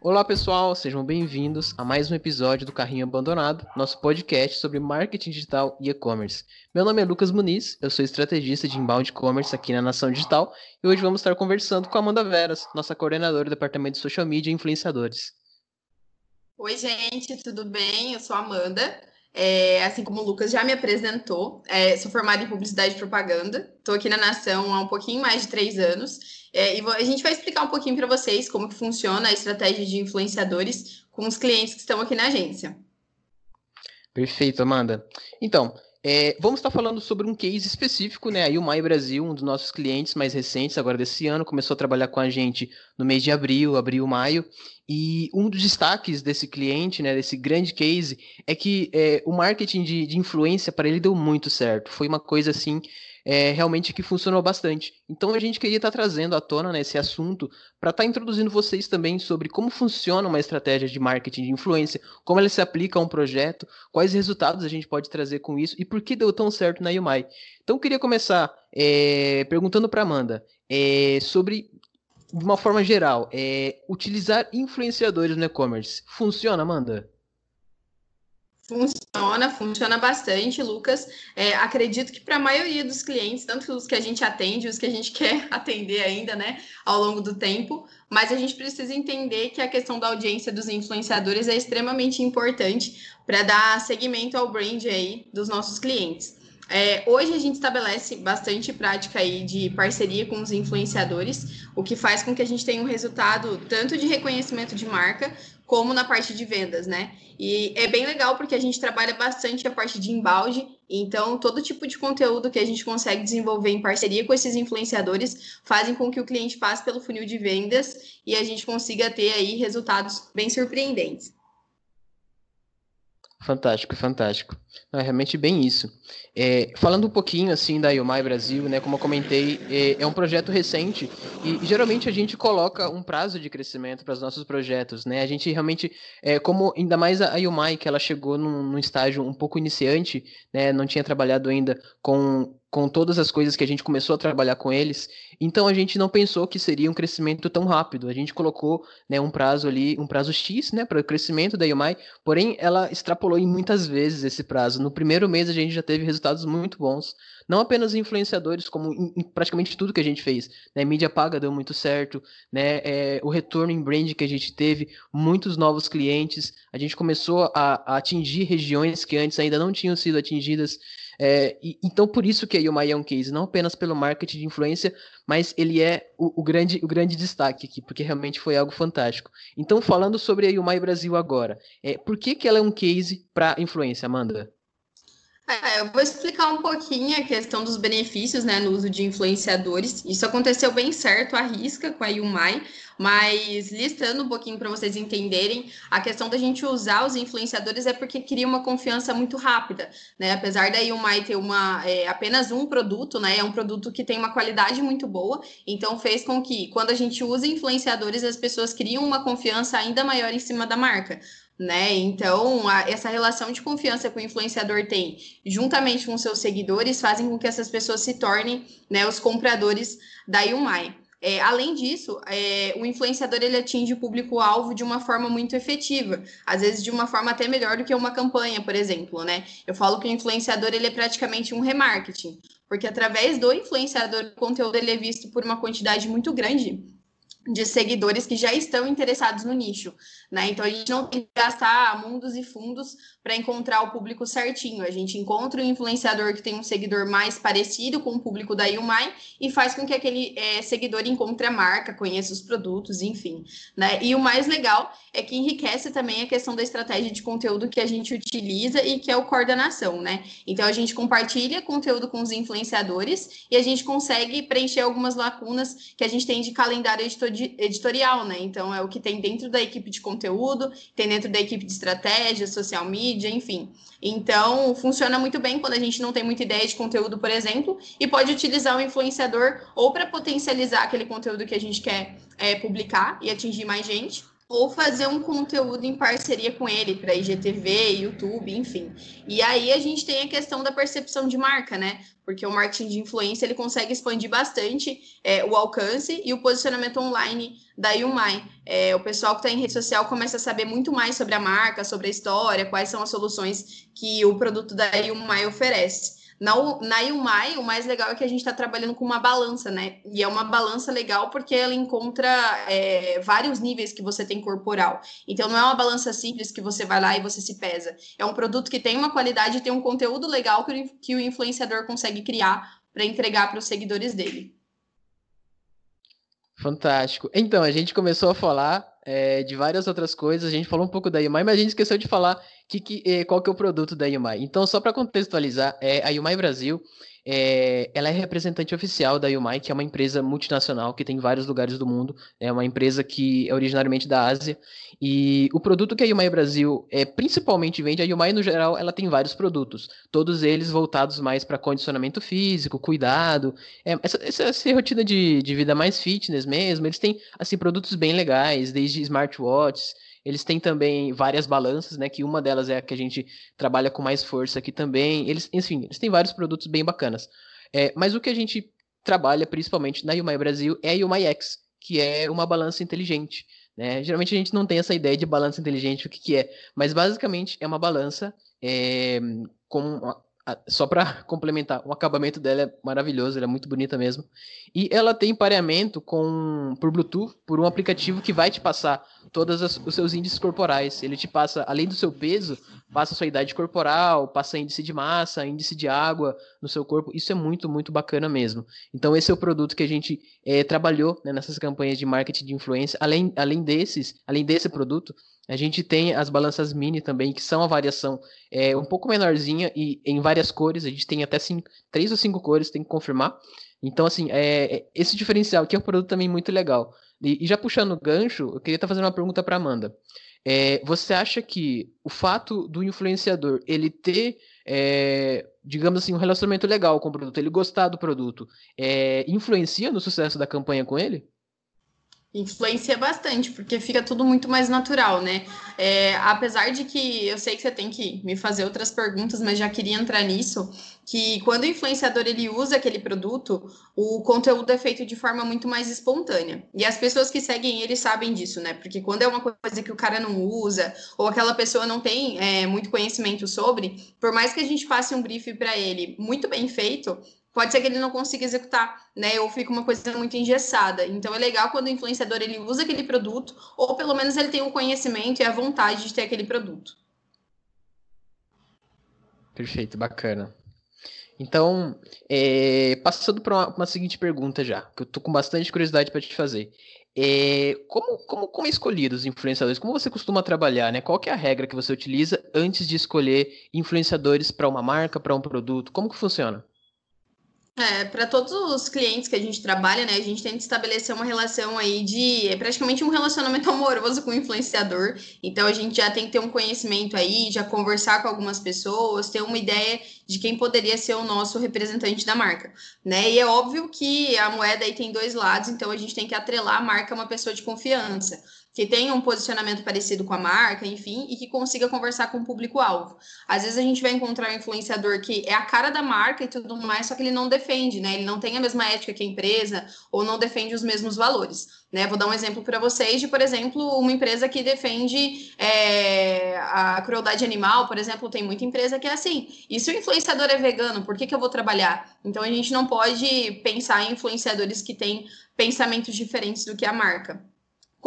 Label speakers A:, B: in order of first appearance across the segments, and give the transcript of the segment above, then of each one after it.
A: Olá pessoal, sejam bem-vindos a mais um episódio do Carrinho Abandonado, nosso podcast sobre marketing digital e e-commerce. Meu nome é Lucas Muniz, eu sou estrategista de inbound e-commerce aqui na Nação Digital e hoje vamos estar conversando com a Amanda Veras, nossa coordenadora do departamento de social media e influenciadores.
B: Oi, gente, tudo bem? Eu sou a Amanda. É, assim como o Lucas já me apresentou, é, sou formada em publicidade e propaganda. Estou aqui na Nação há um pouquinho mais de três anos. É, e a gente vai explicar um pouquinho para vocês como que funciona a estratégia de influenciadores com os clientes que estão aqui na agência.
A: Perfeito, Amanda. Então, é, vamos estar falando sobre um case específico, né? Aí o Mai Brasil, um dos nossos clientes mais recentes, agora desse ano, começou a trabalhar com a gente no mês de abril, abril, maio. E um dos destaques desse cliente, né, desse grande case, é que é, o marketing de, de influência para ele deu muito certo. Foi uma coisa assim é, realmente que funcionou bastante. Então a gente queria estar tá trazendo à tona né, esse assunto para estar tá introduzindo vocês também sobre como funciona uma estratégia de marketing de influência, como ela se aplica a um projeto, quais resultados a gente pode trazer com isso e por que deu tão certo na Yumai. Então eu queria começar é, perguntando para Amanda é, sobre de uma forma geral, é, utilizar influenciadores no e-commerce funciona, Amanda?
B: Funciona, funciona bastante, Lucas. É, acredito que para a maioria dos clientes, tanto os que a gente atende, os que a gente quer atender ainda, né, ao longo do tempo, mas a gente precisa entender que a questão da audiência dos influenciadores é extremamente importante para dar seguimento ao brand aí dos nossos clientes. É, hoje a gente estabelece bastante prática aí de parceria com os influenciadores, o que faz com que a gente tenha um resultado tanto de reconhecimento de marca como na parte de vendas, né? E é bem legal porque a gente trabalha bastante a parte de embalde, então todo tipo de conteúdo que a gente consegue desenvolver em parceria com esses influenciadores fazem com que o cliente passe pelo funil de vendas e a gente consiga ter aí resultados bem surpreendentes.
A: Fantástico, fantástico. Não, é realmente bem isso. É, falando um pouquinho assim da Yomai Brasil, né, como eu comentei, é, é um projeto recente e, geralmente a gente coloca um prazo de crescimento para os nossos projetos, né? A gente realmente, é, como ainda mais a Yomai, que ela chegou num, num estágio um pouco iniciante, né, não tinha trabalhado ainda com com todas as coisas que a gente começou a trabalhar com eles, então a gente não pensou que seria um crescimento tão rápido. A gente colocou né, um prazo ali, um prazo X, né, para o crescimento da Yomai, porém ela extrapolou em muitas vezes esse prazo. No primeiro mês a gente já teve resultados muito bons, não apenas influenciadores, como em praticamente tudo que a gente fez. Né, mídia paga deu muito certo, né, é, o retorno em brand que a gente teve, muitos novos clientes, a gente começou a, a atingir regiões que antes ainda não tinham sido atingidas. É, e, então, por isso que a Yomai é um case, não apenas pelo marketing de influência, mas ele é o, o, grande, o grande destaque aqui, porque realmente foi algo fantástico. Então, falando sobre a Yomai Brasil agora, é, por que, que ela é um case para influência, Amanda?
B: É, eu vou explicar um pouquinho a questão dos benefícios né, no uso de influenciadores. Isso aconteceu bem certo à risca com a Yumai, mas listando um pouquinho para vocês entenderem, a questão da gente usar os influenciadores é porque cria uma confiança muito rápida. Né? Apesar da Yumai ter uma, é, apenas um produto, né, é um produto que tem uma qualidade muito boa, então fez com que, quando a gente usa influenciadores, as pessoas criam uma confiança ainda maior em cima da marca né? Então, a, essa relação de confiança que o influenciador tem, juntamente com seus seguidores, fazem com que essas pessoas se tornem né, os compradores da Yumai. É, além disso, é, o influenciador ele atinge o público-alvo de uma forma muito efetiva, às vezes de uma forma até melhor do que uma campanha, por exemplo, né? Eu falo que o influenciador ele é praticamente um remarketing, porque através do influenciador o conteúdo ele é visto por uma quantidade muito grande de seguidores que já estão interessados no nicho, né? Então a gente não tem que gastar mundos e fundos para encontrar o público certinho. A gente encontra um influenciador que tem um seguidor mais parecido com o público da Yumai e faz com que aquele é, seguidor encontre a marca, conheça os produtos, enfim, né? E o mais legal é que enriquece também a questão da estratégia de conteúdo que a gente utiliza e que é o coordenação, né? Então a gente compartilha conteúdo com os influenciadores e a gente consegue preencher algumas lacunas que a gente tem de calendário editorial, né? Então é o que tem dentro da equipe de conteúdo, tem dentro da equipe de estratégia, social media, enfim. Então funciona muito bem quando a gente não tem muita ideia de conteúdo, por exemplo, e pode utilizar o influenciador ou para potencializar aquele conteúdo que a gente quer é, publicar e atingir mais gente ou fazer um conteúdo em parceria com ele para IGTV, YouTube, enfim. E aí a gente tem a questão da percepção de marca, né? Porque o marketing de influência ele consegue expandir bastante é, o alcance e o posicionamento online da Yumai. É, o pessoal que está em rede social começa a saber muito mais sobre a marca, sobre a história, quais são as soluções que o produto da Yumai oferece. Na, na Yumai, o mais legal é que a gente está trabalhando com uma balança, né? E é uma balança legal porque ela encontra é, vários níveis que você tem corporal. Então, não é uma balança simples que você vai lá e você se pesa. É um produto que tem uma qualidade e tem um conteúdo legal que que o influenciador consegue criar para entregar para os seguidores dele.
A: Fantástico. Então, a gente começou a falar é, de várias outras coisas, a gente falou um pouco da Yumai, mas a gente esqueceu de falar que, que, eh, qual que é o produto da Yumai. Então, só para contextualizar, é, a Yumai Brasil é, ela é representante oficial da Yumai, que é uma empresa multinacional que tem em vários lugares do mundo. É uma empresa que é originariamente da Ásia. E o produto que a Yumai Brasil é, principalmente vende, a Yumai no geral, ela tem vários produtos. Todos eles voltados mais para condicionamento físico, cuidado. É, essa, essa, essa, rotina de, de vida mais fitness mesmo. Eles têm assim, produtos bem legais, desde smartwatches eles têm também várias balanças, né? Que uma delas é a que a gente trabalha com mais força aqui também. Eles, enfim, eles têm vários produtos bem bacanas. É, mas o que a gente trabalha principalmente na Yumai Brasil é a Yumai X, que é uma balança inteligente. Né? Geralmente a gente não tem essa ideia de balança inteligente, o que, que é, mas basicamente é uma balança é, com só para complementar, o acabamento dela é maravilhoso, ela é muito bonita mesmo. E ela tem pareamento com por Bluetooth, por um aplicativo que vai te passar todos os seus índices corporais. Ele te passa, além do seu peso, passa a sua idade corporal, passa índice de massa, índice de água no seu corpo. Isso é muito, muito bacana mesmo. Então esse é o produto que a gente é, trabalhou né, nessas campanhas de marketing de influência. Além, além desses, além desse produto, a gente tem as balanças mini também, que são a variação é, um pouco menorzinha e em várias cores. A gente tem até cinco, três ou cinco cores, tem que confirmar. Então, assim, é, é esse diferencial aqui é um produto também muito legal. E, e já puxando o gancho, eu queria estar fazendo uma pergunta para Amanda. É, você acha que o fato do influenciador ele ter, é, digamos assim, um relacionamento legal com o produto, ele gostar do produto, é, influencia no sucesso da campanha com ele?
B: Influencia bastante, porque fica tudo muito mais natural, né? É, apesar de que eu sei que você tem que me fazer outras perguntas, mas já queria entrar nisso, que quando o influenciador ele usa aquele produto, o conteúdo é feito de forma muito mais espontânea. E as pessoas que seguem ele sabem disso, né? Porque quando é uma coisa que o cara não usa, ou aquela pessoa não tem é, muito conhecimento sobre, por mais que a gente passe um brief para ele muito bem feito, pode ser que ele não consiga executar, né? Ou fica uma coisa muito engessada. Então é legal quando o influenciador ele usa aquele produto, ou pelo menos ele tem o conhecimento e a vontade de ter aquele produto.
A: Perfeito, bacana. Então, é, passando para uma, uma, seguinte pergunta já, que eu tô com bastante curiosidade para te fazer. É, como, como, como é escolhido os influenciadores? Como você costuma trabalhar, né? Qual é a regra que você utiliza antes de escolher influenciadores para uma marca, para um produto? Como que funciona?
B: É, para todos os clientes que a gente trabalha, né, a gente tenta estabelecer uma relação aí de é praticamente um relacionamento amoroso com o influenciador. Então a gente já tem que ter um conhecimento aí, já conversar com algumas pessoas, ter uma ideia de quem poderia ser o nosso representante da marca, né? E é óbvio que a moeda aí tem dois lados, então a gente tem que atrelar a marca a uma pessoa de confiança que tenha um posicionamento parecido com a marca, enfim, e que consiga conversar com o público-alvo. Às vezes a gente vai encontrar um influenciador que é a cara da marca e tudo mais, só que ele não defende, né? Ele não tem a mesma ética que a empresa ou não defende os mesmos valores. Né? Vou dar um exemplo para vocês de, por exemplo, uma empresa que defende é, a crueldade animal, por exemplo, tem muita empresa que é assim. E se o influenciador é vegano, por que, que eu vou trabalhar? Então a gente não pode pensar em influenciadores que têm pensamentos diferentes do que a marca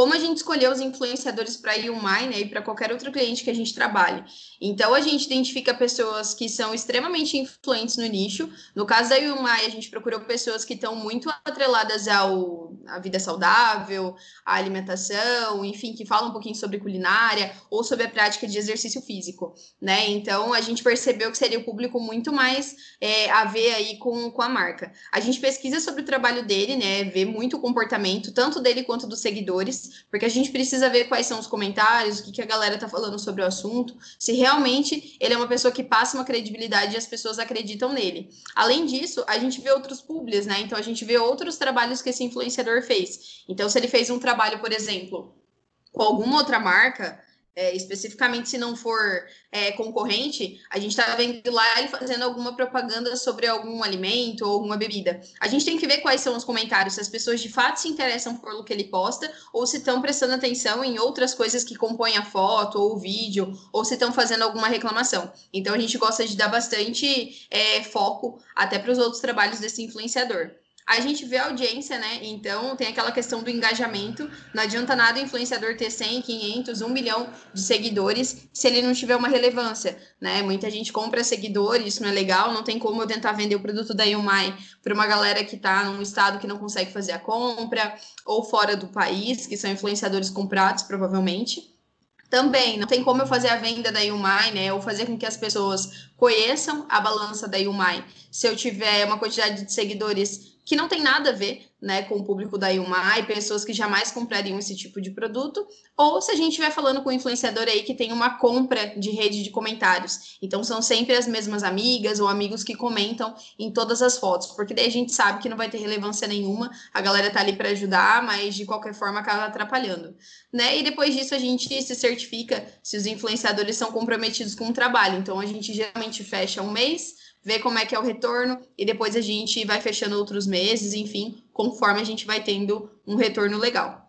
B: como a gente escolheu os influenciadores para a Yumai, né, e para qualquer outro cliente que a gente trabalhe. Então, a gente identifica pessoas que são extremamente influentes no nicho. No caso da Yumai, a gente procurou pessoas que estão muito atreladas ao à vida saudável, à alimentação, enfim, que falam um pouquinho sobre culinária ou sobre a prática de exercício físico, né? Então, a gente percebeu que seria o público muito mais é, a ver aí com, com a marca. A gente pesquisa sobre o trabalho dele, né, vê muito o comportamento, tanto dele quanto dos seguidores, porque a gente precisa ver quais são os comentários, o que, que a galera tá falando sobre o assunto, se realmente ele é uma pessoa que passa uma credibilidade e as pessoas acreditam nele. Além disso, a gente vê outros públicos, né? Então a gente vê outros trabalhos que esse influenciador fez. Então, se ele fez um trabalho, por exemplo, com alguma outra marca, é, especificamente se não for é, concorrente, a gente está vendo lá ele fazendo alguma propaganda sobre algum alimento ou alguma bebida. A gente tem que ver quais são os comentários, se as pessoas de fato se interessam pelo que ele posta ou se estão prestando atenção em outras coisas que compõem a foto ou o vídeo ou se estão fazendo alguma reclamação. Então a gente gosta de dar bastante é, foco até para os outros trabalhos desse influenciador a gente vê a audiência, né? Então tem aquela questão do engajamento. Não adianta nada o influenciador ter 100, 500, 1 milhão de seguidores se ele não tiver uma relevância, né? Muita gente compra seguidores, isso não é legal. Não tem como eu tentar vender o produto da Yumai para uma galera que está num estado que não consegue fazer a compra ou fora do país, que são influenciadores comprados, provavelmente. Também não tem como eu fazer a venda da Yumai, né? Ou fazer com que as pessoas conheçam a balança da Yumai. Se eu tiver uma quantidade de seguidores que não tem nada a ver né, com o público da Yumai, pessoas que jamais comprariam esse tipo de produto, ou se a gente estiver falando com um influenciador aí que tem uma compra de rede de comentários. Então são sempre as mesmas amigas ou amigos que comentam em todas as fotos, porque daí a gente sabe que não vai ter relevância nenhuma, a galera tá ali para ajudar, mas de qualquer forma acaba atrapalhando. Né? E depois disso a gente se certifica se os influenciadores são comprometidos com o trabalho. Então a gente geralmente fecha um mês ver como é que é o retorno e depois a gente vai fechando outros meses, enfim, conforme a gente vai tendo um retorno legal.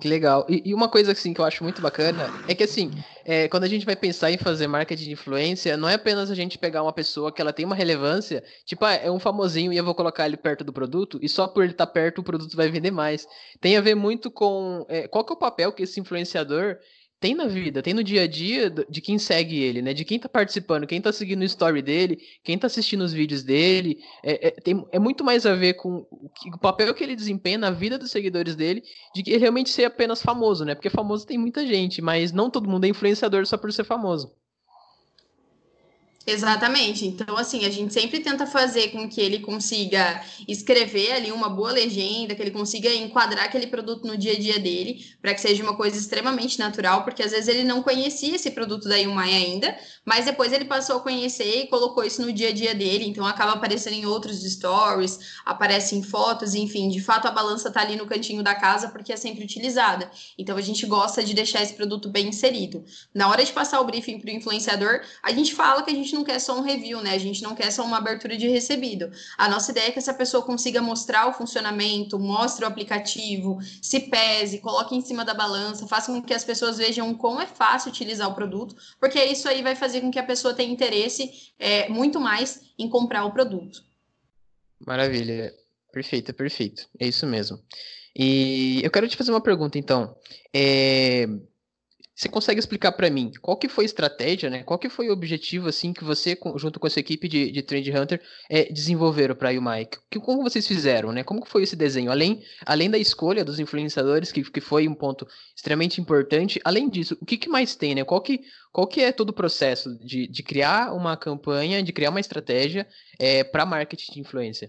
A: Que legal. E, e, uma coisa assim que eu acho muito bacana é que assim, é, quando a gente vai pensar em fazer marketing de influência, não é apenas a gente pegar uma pessoa que ela tem uma relevância, tipo, ah, é um famosinho e eu vou colocar ele perto do produto, e só por ele estar tá perto o produto vai vender mais. Tem a ver muito com é, qual que é o papel que esse influenciador tem na vida, tem no dia a dia de quem segue ele, né? De quem tá participando, quem tá seguindo o story dele, quem tá assistindo os vídeos dele. É, é, tem, é muito mais a ver com o, que, o, papel que ele desempenha na vida dos seguidores dele, de que realmente ser apenas famoso, né? Porque famoso tem muita gente, mas não todo mundo é influenciador só por ser famoso.
B: Exatamente. Então, assim, a gente sempre tenta fazer com que ele consiga escrever ali uma boa legenda, que ele consiga enquadrar aquele produto no dia a dia dele, para que seja uma coisa extremamente natural, porque às vezes ele não conhecia esse produto da Yumai ainda, mas depois ele passou a conhecer e colocou isso no dia a dia dele, então acaba aparecendo em outros stories, aparece em fotos, enfim, de fato a balança tá ali no cantinho da casa porque é sempre utilizada. Então a gente gosta de deixar esse produto bem inserido. Na hora de passar o briefing para o influenciador, a gente fala que a gente não quer só um review, né? A gente não quer só uma abertura de recebido. A nossa ideia é que essa pessoa consiga mostrar o funcionamento, mostre o aplicativo, se pese, coloque em cima da balança, faça com que as pessoas vejam como é fácil utilizar o produto, porque isso aí vai fazer com que a pessoa tenha interesse é, muito mais em comprar o produto.
A: Maravilha. Perfeito, perfeito. É isso mesmo. E eu quero te fazer uma pergunta, então. É... Você consegue explicar para mim qual que foi a estratégia, né? Qual que foi o objetivo, assim, que você, junto com essa equipe de, de Trend Hunter, é, desenvolveram para a Yumai? Que, como vocês fizeram, né? Como que foi esse desenho? Além, além da escolha dos influenciadores, que, que foi um ponto extremamente importante, além disso, o que, que mais tem, né? Qual que, qual que é todo o processo de, de criar uma campanha, de criar uma estratégia é, para marketing de influência?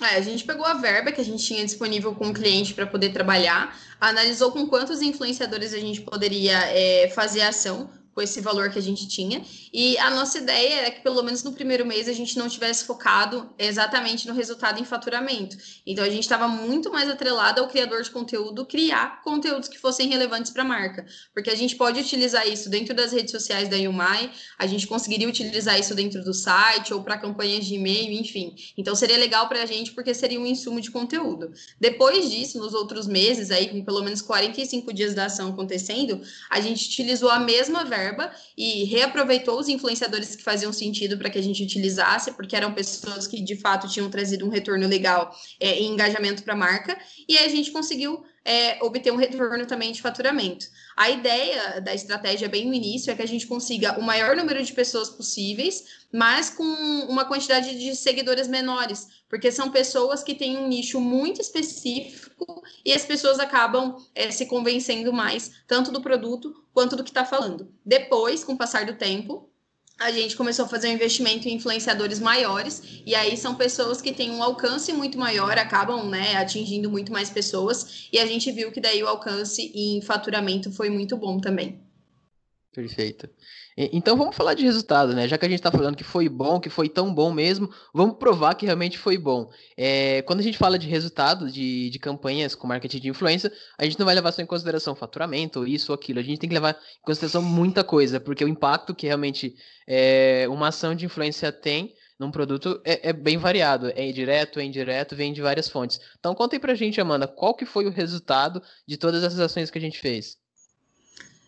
B: É, a gente pegou a verba que a gente tinha disponível com o cliente para poder trabalhar, analisou com quantos influenciadores a gente poderia é, fazer ação com esse valor que a gente tinha. E a nossa ideia era que, pelo menos no primeiro mês, a gente não tivesse focado exatamente no resultado em faturamento. Então, a gente estava muito mais atrelado ao criador de conteúdo criar conteúdos que fossem relevantes para a marca. Porque a gente pode utilizar isso dentro das redes sociais da Yumai, a gente conseguiria utilizar isso dentro do site ou para campanhas de e-mail, enfim. Então, seria legal para a gente porque seria um insumo de conteúdo. Depois disso, nos outros meses, aí com pelo menos 45 dias da ação acontecendo, a gente utilizou a mesma verba verba e reaproveitou os influenciadores que faziam sentido para que a gente utilizasse, porque eram pessoas que de fato tinham trazido um retorno legal é, e engajamento para a marca, e aí a gente conseguiu é, obter um retorno também de faturamento. A ideia da estratégia bem no início é que a gente consiga o maior número de pessoas possíveis, mas com uma quantidade de seguidores menores, porque são pessoas que têm um nicho muito específico e as pessoas acabam é, se convencendo mais, tanto do produto quanto do que está falando. Depois, com o passar do tempo, a gente começou a fazer um investimento em influenciadores maiores, e aí são pessoas que têm um alcance muito maior, acabam né, atingindo muito mais pessoas, e a gente viu que daí o alcance em faturamento foi muito bom também.
A: Perfeito. Então vamos falar de resultado, né? Já que a gente está falando que foi bom, que foi tão bom mesmo, vamos provar que realmente foi bom. É, quando a gente fala de resultado de, de campanhas com marketing de influência, a gente não vai levar só em consideração faturamento, isso ou aquilo. A gente tem que levar em consideração muita coisa, porque o impacto que realmente é, uma ação de influência tem num produto é, é, bem variado, é direto, é indireto, vem de várias fontes. Então conta aí pra gente, Amanda, qual que foi o resultado de todas essas ações que a gente fez?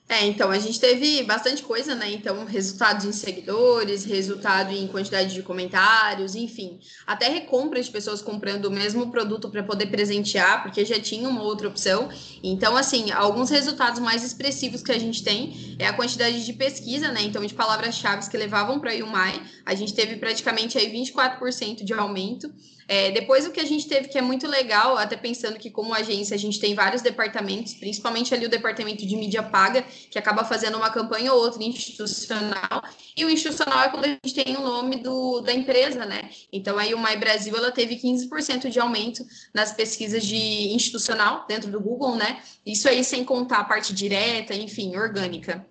B: É, então a gente teve bastante coisa, né? Então, resultados em seguidores, resultado em quantidade de comentários, enfim, até recompra de pessoas comprando o mesmo produto para poder presentear, porque já tinha uma outra opção. Então, assim, alguns resultados mais expressivos que a gente tem é a quantidade de pesquisa, né? Então, de palavras-chave que levavam para o UMAI, a gente teve praticamente aí 24% de aumento. É, depois o que a gente teve que é muito legal, até pensando que como agência a gente tem vários departamentos, principalmente ali o departamento de mídia paga, que acaba fazendo uma campanha ou outra institucional, e o institucional é quando a gente tem o nome do, da empresa, né? Então aí o My Brasil ela teve 15% de aumento nas pesquisas de institucional dentro do Google, né? Isso aí sem contar a parte direta, enfim, orgânica.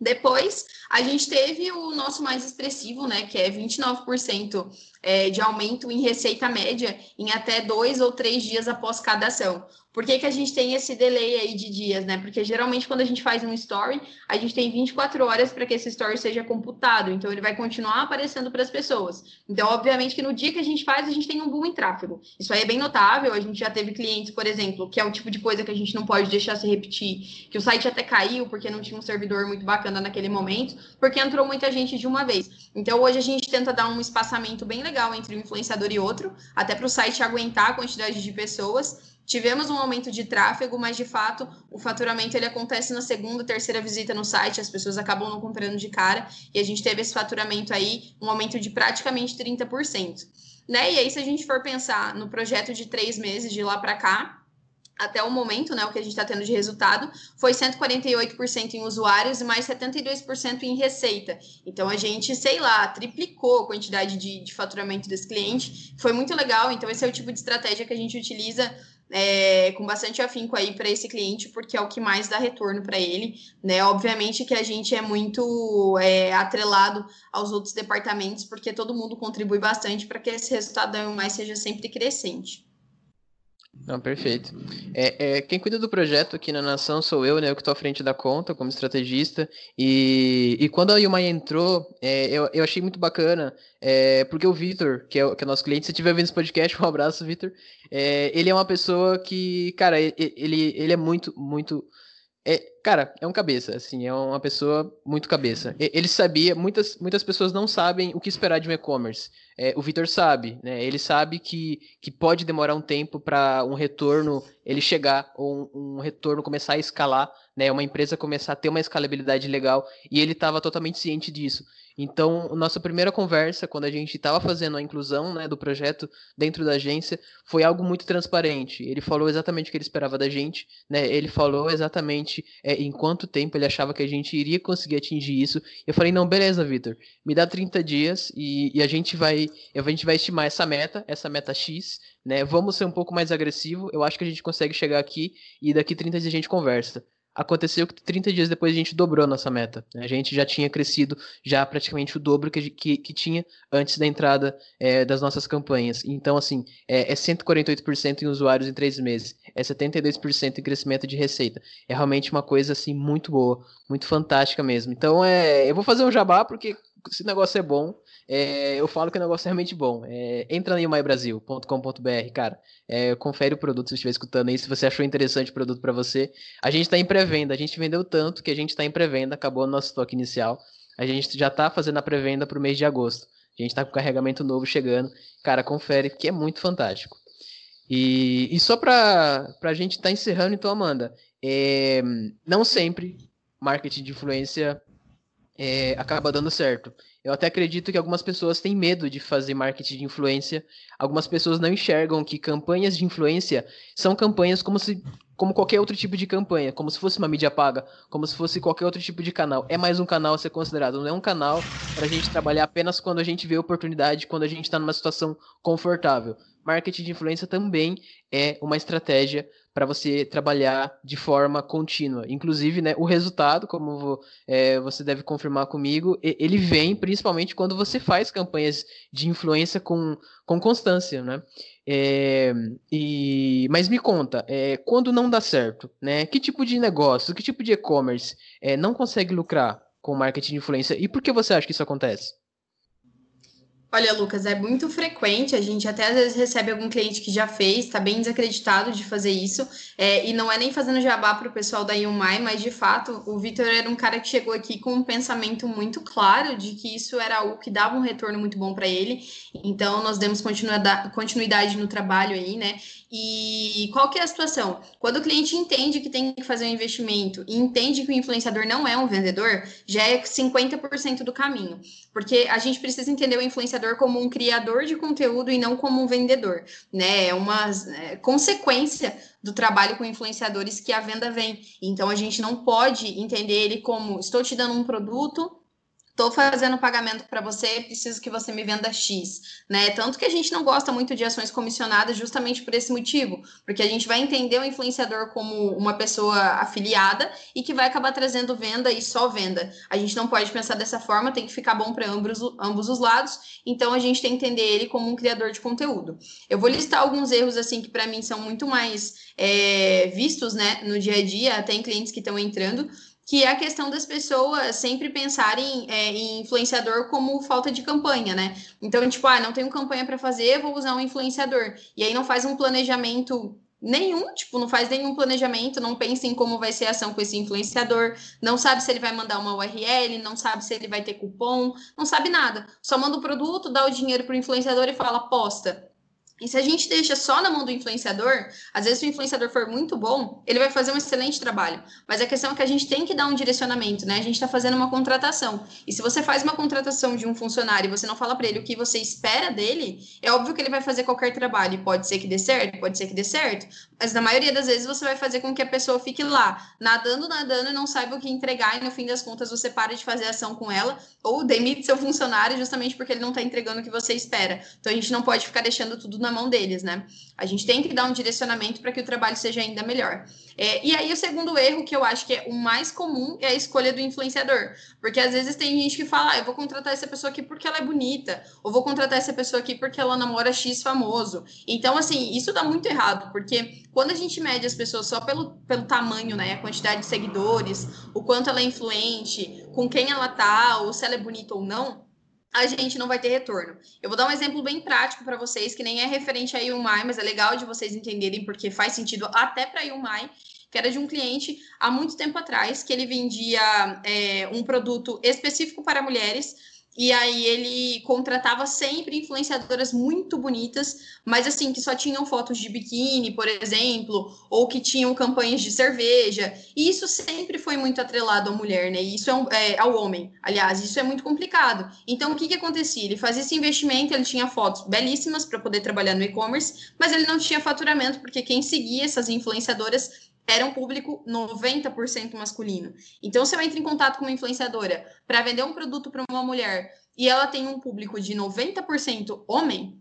B: Depois, a gente teve o nosso mais expressivo, né, que é 29% é, de aumento em receita média em até dois ou três dias após cada ação. Por que, que a gente tem esse delay aí de dias, né? Porque geralmente quando a gente faz um story, a gente tem 24 horas para que esse story seja computado, então ele vai continuar aparecendo para as pessoas. Então, obviamente que no dia que a gente faz, a gente tem um boom em tráfego. Isso aí é bem notável, a gente já teve clientes, por exemplo, que é o tipo de coisa que a gente não pode deixar se repetir, que o site até caiu porque não tinha um servidor muito bacana naquele momento, porque entrou muita gente de uma vez. Então, hoje a gente tenta dar um espaçamento bem legal entre um influenciador e outro, até para o site aguentar a quantidade de pessoas Tivemos um aumento de tráfego, mas de fato o faturamento ele acontece na segunda, terceira visita no site, as pessoas acabam não comprando de cara, e a gente teve esse faturamento aí, um aumento de praticamente 30%. Né? E aí, se a gente for pensar no projeto de três meses de lá para cá, até o momento, né, o que a gente está tendo de resultado, foi 148% em usuários e mais 72% em receita. Então, a gente, sei lá, triplicou a quantidade de, de faturamento desse cliente. Foi muito legal. Então, esse é o tipo de estratégia que a gente utiliza é, com bastante afinco aí para esse cliente, porque é o que mais dá retorno para ele, né? Obviamente que a gente é muito é, atrelado aos outros departamentos, porque todo mundo contribui bastante para que esse resultado mais seja sempre crescente.
A: Não, perfeito. É, é, quem cuida do projeto aqui na Nação sou eu, né? Eu que estou à frente da conta como estrategista. E, e quando a Yumai entrou, é, eu, eu achei muito bacana, é, porque o Vitor, que, é, que é nosso cliente, se estiver vendo esse podcast, um abraço, Vitor. É, ele é uma pessoa que, cara, ele, ele é muito, muito é, cara, é um cabeça, assim, é uma pessoa muito cabeça. Ele sabia, muitas, muitas pessoas não sabem o que esperar de um e-commerce. É, o Vitor sabe, né? Ele sabe que, que pode demorar um tempo para um retorno ele chegar, ou um, um, retorno começar a escalar, né? Uma empresa começar a ter uma escalabilidade legal, e ele estava totalmente ciente disso. Então, nossa primeira conversa, quando a gente estava fazendo a inclusão né, do projeto dentro da agência, foi algo muito transparente. Ele falou exatamente o que ele esperava da gente, né? Ele falou exatamente é, em quanto tempo ele achava que a gente iria conseguir atingir isso. Eu falei, não, beleza, Vitor, me dá 30 dias e, e, a gente vai a gente vai estimar essa meta, essa meta X, né? Vamos ser um pouco mais agressivo. Eu acho que a gente consegue chegar aqui e daqui 30 dias a gente conversa aconteceu que 30 dias depois a gente dobrou nossa meta. Né? A gente já tinha crescido já praticamente o dobro que, que, que tinha antes da entrada é, das nossas campanhas. Então, assim, é, é 148% em usuários em três meses, é 72% em crescimento de receita. É realmente uma coisa, assim, muito boa, muito fantástica mesmo. Então, é, eu vou fazer um jabá porque esse negócio é bom é, eu falo que o negócio é realmente bom. É, entra em mybrasil.com.br, cara. É, confere o produto se estiver escutando aí, se você achou interessante o produto para você. A gente está em pré-venda, a gente vendeu tanto que a gente está em pré-venda, acabou o nosso estoque inicial. A gente já está fazendo a pré-venda para o mês de agosto. A gente está com carregamento novo chegando. Cara, confere, que é muito fantástico. E, e só para a gente estar tá encerrando, então, Amanda, é, não sempre marketing de influência é, acaba dando certo. Eu até acredito que algumas pessoas têm medo de fazer marketing de influência. Algumas pessoas não enxergam que campanhas de influência são campanhas como se como qualquer outro tipo de campanha, como se fosse uma mídia paga, como se fosse qualquer outro tipo de canal. É mais um canal a ser considerado, não é um canal para a gente trabalhar apenas quando a gente vê oportunidade, quando a gente está numa situação confortável. Marketing de influência também é uma estratégia para você trabalhar de forma contínua. Inclusive, né, o resultado, como é, você deve confirmar comigo, ele vem principalmente quando você faz campanhas de influência com, com constância, né? É, e, mas me conta, é, quando não dá certo, né? Que tipo de negócio, que tipo de e-commerce é, não consegue lucrar com marketing de influência e por que você acha que isso acontece?
B: Olha, Lucas, é muito frequente, a gente até às vezes recebe algum cliente que já fez, está bem desacreditado de fazer isso, é, e não é nem fazendo jabá para o pessoal da Yumai, mas de fato o Vitor era um cara que chegou aqui com um pensamento muito claro de que isso era algo que dava um retorno muito bom para ele, então nós demos continuidade no trabalho aí, né? E qual que é a situação? Quando o cliente entende que tem que fazer um investimento e entende que o influenciador não é um vendedor, já é 50% do caminho. Porque a gente precisa entender o influenciador como um criador de conteúdo e não como um vendedor, né? É uma é, consequência do trabalho com influenciadores que a venda vem. Então a gente não pode entender ele como estou te dando um produto Estou fazendo pagamento para você, preciso que você me venda X, né? Tanto que a gente não gosta muito de ações comissionadas justamente por esse motivo, porque a gente vai entender o influenciador como uma pessoa afiliada e que vai acabar trazendo venda e só venda. A gente não pode pensar dessa forma, tem que ficar bom para ambos, ambos os lados, então a gente tem que entender ele como um criador de conteúdo. Eu vou listar alguns erros assim que para mim são muito mais é, vistos, né, no dia a dia, até em clientes que estão entrando, que é a questão das pessoas sempre pensarem é, em influenciador como falta de campanha, né? Então, tipo, ah, não tenho campanha para fazer, vou usar um influenciador. E aí não faz um planejamento nenhum, tipo, não faz nenhum planejamento, não pensa em como vai ser a ação com esse influenciador, não sabe se ele vai mandar uma URL, não sabe se ele vai ter cupom, não sabe nada. Só manda o produto, dá o dinheiro pro influenciador e fala, posta. E se a gente deixa só na mão do influenciador, às vezes se o influenciador for muito bom, ele vai fazer um excelente trabalho. Mas a questão é que a gente tem que dar um direcionamento, né? A gente está fazendo uma contratação. E se você faz uma contratação de um funcionário e você não fala para ele o que você espera dele, é óbvio que ele vai fazer qualquer trabalho. E pode ser que dê certo, pode ser que dê certo. Mas na maioria das vezes você vai fazer com que a pessoa fique lá, nadando, nadando e não saiba o que entregar. E no fim das contas você para de fazer ação com ela ou demite seu funcionário justamente porque ele não está entregando o que você espera. Então a gente não pode ficar deixando tudo na mão deles, né? A gente tem que dar um direcionamento para que o trabalho seja ainda melhor. É, e aí, o segundo erro, que eu acho que é o mais comum, é a escolha do influenciador. Porque às vezes tem gente que fala, ah, eu vou contratar essa pessoa aqui porque ela é bonita, ou vou contratar essa pessoa aqui porque ela namora X famoso. Então, assim, isso dá muito errado, porque quando a gente mede as pessoas só pelo, pelo tamanho, né, a quantidade de seguidores, o quanto ela é influente, com quem ela tá, ou se ela é bonita ou não, a gente não vai ter retorno. Eu vou dar um exemplo bem prático para vocês, que nem é referente a Yumai, mas é legal de vocês entenderem, porque faz sentido até para Yumai, que era de um cliente há muito tempo atrás, que ele vendia é, um produto específico para mulheres, e aí ele contratava sempre influenciadoras muito bonitas, mas assim, que só tinham fotos de biquíni, por exemplo, ou que tinham campanhas de cerveja. E isso sempre foi muito atrelado à mulher, né? isso é, um, é ao homem. Aliás, isso é muito complicado. Então, o que, que acontecia? Ele fazia esse investimento, ele tinha fotos belíssimas para poder trabalhar no e-commerce, mas ele não tinha faturamento, porque quem seguia essas influenciadoras era um público 90% masculino. Então, se eu entro em contato com uma influenciadora para vender um produto para uma mulher e ela tem um público de 90% homem,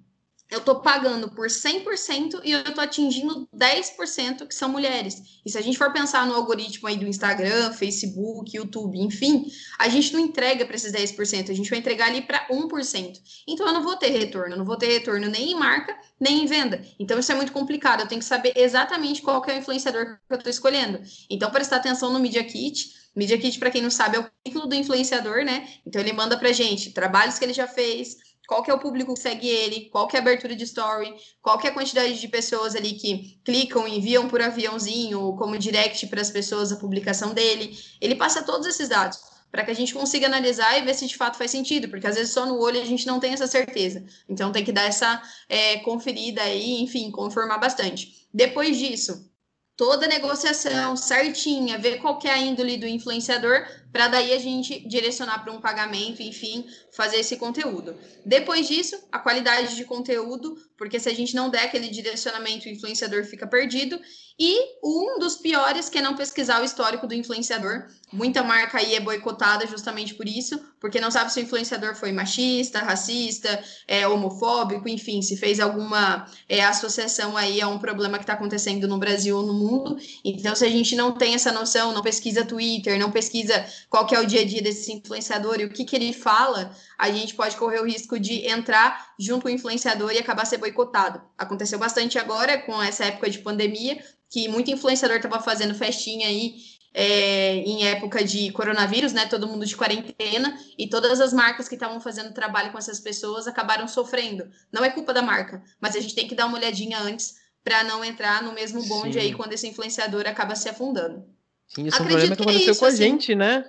B: eu estou pagando por 100% e eu estou atingindo 10% que são mulheres. E se a gente for pensar no algoritmo aí do Instagram, Facebook, YouTube, enfim, a gente não entrega para esses 10%, a gente vai entregar ali para 1%. Então eu não vou ter retorno, não vou ter retorno nem em marca, nem em venda. Então isso é muito complicado, eu tenho que saber exatamente qual é o influenciador que eu estou escolhendo. Então prestar atenção no Media Kit, Media Kit, para quem não sabe, é o currículo do influenciador, né? Então ele manda para gente trabalhos que ele já fez, qual que é o público que segue ele, qual que é a abertura de story, qual que é a quantidade de pessoas ali que clicam, enviam por aviãozinho, como direct para as pessoas a publicação dele. Ele passa todos esses dados para que a gente consiga analisar e ver se de fato faz sentido, porque às vezes só no olho a gente não tem essa certeza. Então tem que dar essa é, conferida aí, enfim, conformar bastante. Depois disso, toda negociação certinha, ver qual é a índole do influenciador, para daí a gente direcionar para um pagamento, enfim, fazer esse conteúdo. Depois disso, a qualidade de conteúdo, porque se a gente não der aquele direcionamento, o influenciador fica perdido. E um dos piores que é não pesquisar o histórico do influenciador. Muita marca aí é boicotada justamente por isso, porque não sabe se o influenciador foi machista, racista, é, homofóbico, enfim, se fez alguma é, associação aí a um problema que está acontecendo no Brasil ou no mundo. Então, se a gente não tem essa noção, não pesquisa Twitter, não pesquisa qual que é o dia a dia desse influenciador e o que, que ele fala, a gente pode correr o risco de entrar junto com o influenciador e acabar ser boicotado. Aconteceu bastante agora com essa época de pandemia, que muito influenciador estava fazendo festinha aí é, em época de coronavírus, né? Todo mundo de quarentena, e todas as marcas que estavam fazendo trabalho com essas pessoas acabaram sofrendo. Não é culpa da marca, mas a gente tem que dar uma olhadinha antes para não entrar no mesmo bonde Sim. aí quando esse influenciador acaba se afundando.
A: Sim, isso Acredito é um problema que aconteceu é isso, com a assim. gente, né?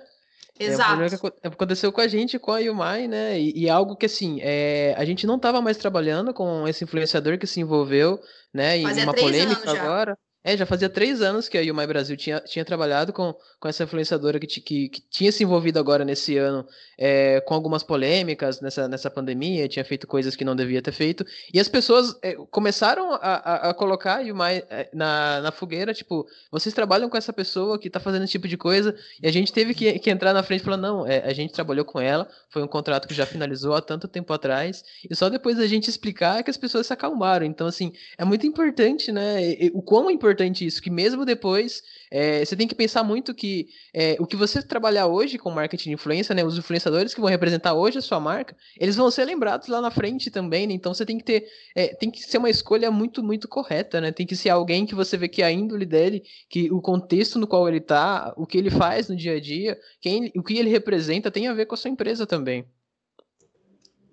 B: Exato.
A: É um que aconteceu com a gente, com a Yumai, né? E, e algo que, assim, é, a gente não estava mais trabalhando com esse influenciador que se envolveu, né? Em uma polêmica agora. É, já fazia três anos que a Yumai Brasil tinha, tinha trabalhado com, com essa influenciadora que, que, que tinha se envolvido agora nesse ano é, com algumas polêmicas nessa, nessa pandemia, tinha feito coisas que não devia ter feito. E as pessoas é, começaram a, a, a, colocar a Yumai é, na, na fogueira, tipo, vocês trabalham com essa pessoa que tá fazendo esse tipo de coisa, e a gente teve que, que entrar na frente e falar, não, é, a gente trabalhou com ela, foi um contrato que já finalizou há tanto tempo atrás, e só depois da gente explicar que as pessoas se acalmaram. Então, assim, é muito importante, né? E, o quão importante importante isso, que mesmo depois, é, você tem que pensar muito que é, o que você trabalhar hoje com marketing de influência, né, os influenciadores que vão representar hoje a sua marca, eles vão ser lembrados lá na frente também, né? Então você tem que ter, é, tem que ser uma escolha muito, muito correta, né? Tem que ser alguém que você vê que a índole dele, que o contexto no qual ele tá, o que ele faz no dia a dia, quem, o que ele representa tem a ver com a sua empresa também.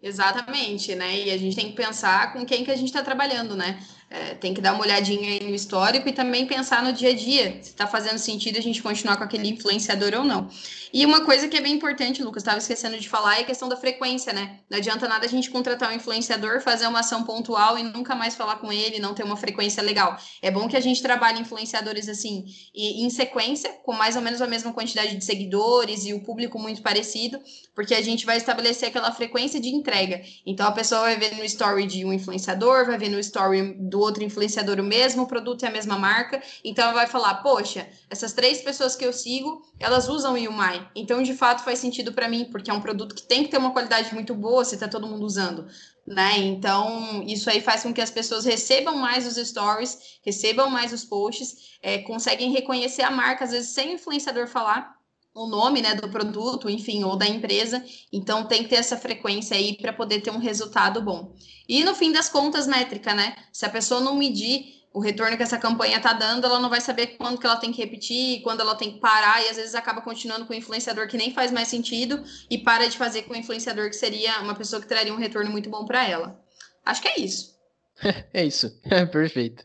B: Exatamente, né? E a gente tem que pensar com quem que a gente está trabalhando, né? É, tem que dar uma olhadinha aí no histórico e também pensar no dia a dia, se está fazendo sentido a gente continuar com aquele influenciador ou não. E uma coisa que é bem importante, Lucas, estava esquecendo de falar, é a questão da frequência, né? Não adianta nada a gente contratar um influenciador, fazer uma ação pontual e nunca mais falar com ele, não ter uma frequência legal. É bom que a gente trabalhe influenciadores assim, e, em sequência, com mais ou menos a mesma quantidade de seguidores e o público muito parecido, porque a gente vai estabelecer aquela frequência de entrega. Então a pessoa vai ver no story de um influenciador, vai ver no story do outro influenciador o mesmo produto e a mesma marca. Então vai falar: Poxa, essas três pessoas que eu sigo, elas usam o Yumai. Então, de fato, faz sentido para mim, porque é um produto que tem que ter uma qualidade muito boa se está todo mundo usando. Né? Então, isso aí faz com que as pessoas recebam mais os stories, recebam mais os posts, é, conseguem reconhecer a marca, às vezes sem o influenciador falar o nome né, do produto, enfim, ou da empresa. Então, tem que ter essa frequência aí para poder ter um resultado bom. E no fim das contas, métrica, né? Se a pessoa não medir o retorno que essa campanha está dando, ela não vai saber quando que ela tem que repetir, quando ela tem que parar, e às vezes acaba continuando com o influenciador que nem faz mais sentido e para de fazer com o influenciador que seria uma pessoa que traria um retorno muito bom para ela. Acho que é isso.
A: é isso, perfeito.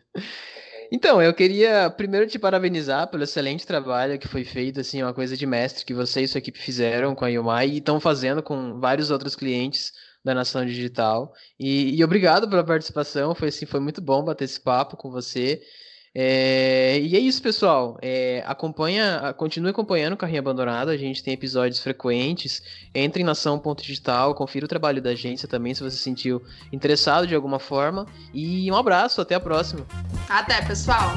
A: Então, eu queria primeiro te parabenizar pelo excelente trabalho que foi feito, assim, uma coisa de mestre que você e sua equipe fizeram com a Yumai e estão fazendo com vários outros clientes da Nação Digital. E, e, obrigado pela participação, foi assim, foi muito bom bater esse papo com você. É, e é isso, pessoal. É, acompanha, continue acompanhando o Carrinho Abandonado. A gente tem episódios frequentes. Entre em nação.digital, confira o trabalho da agência também, se você se sentiu interessado de alguma forma. E um abraço, até a próxima.
B: Até, pessoal.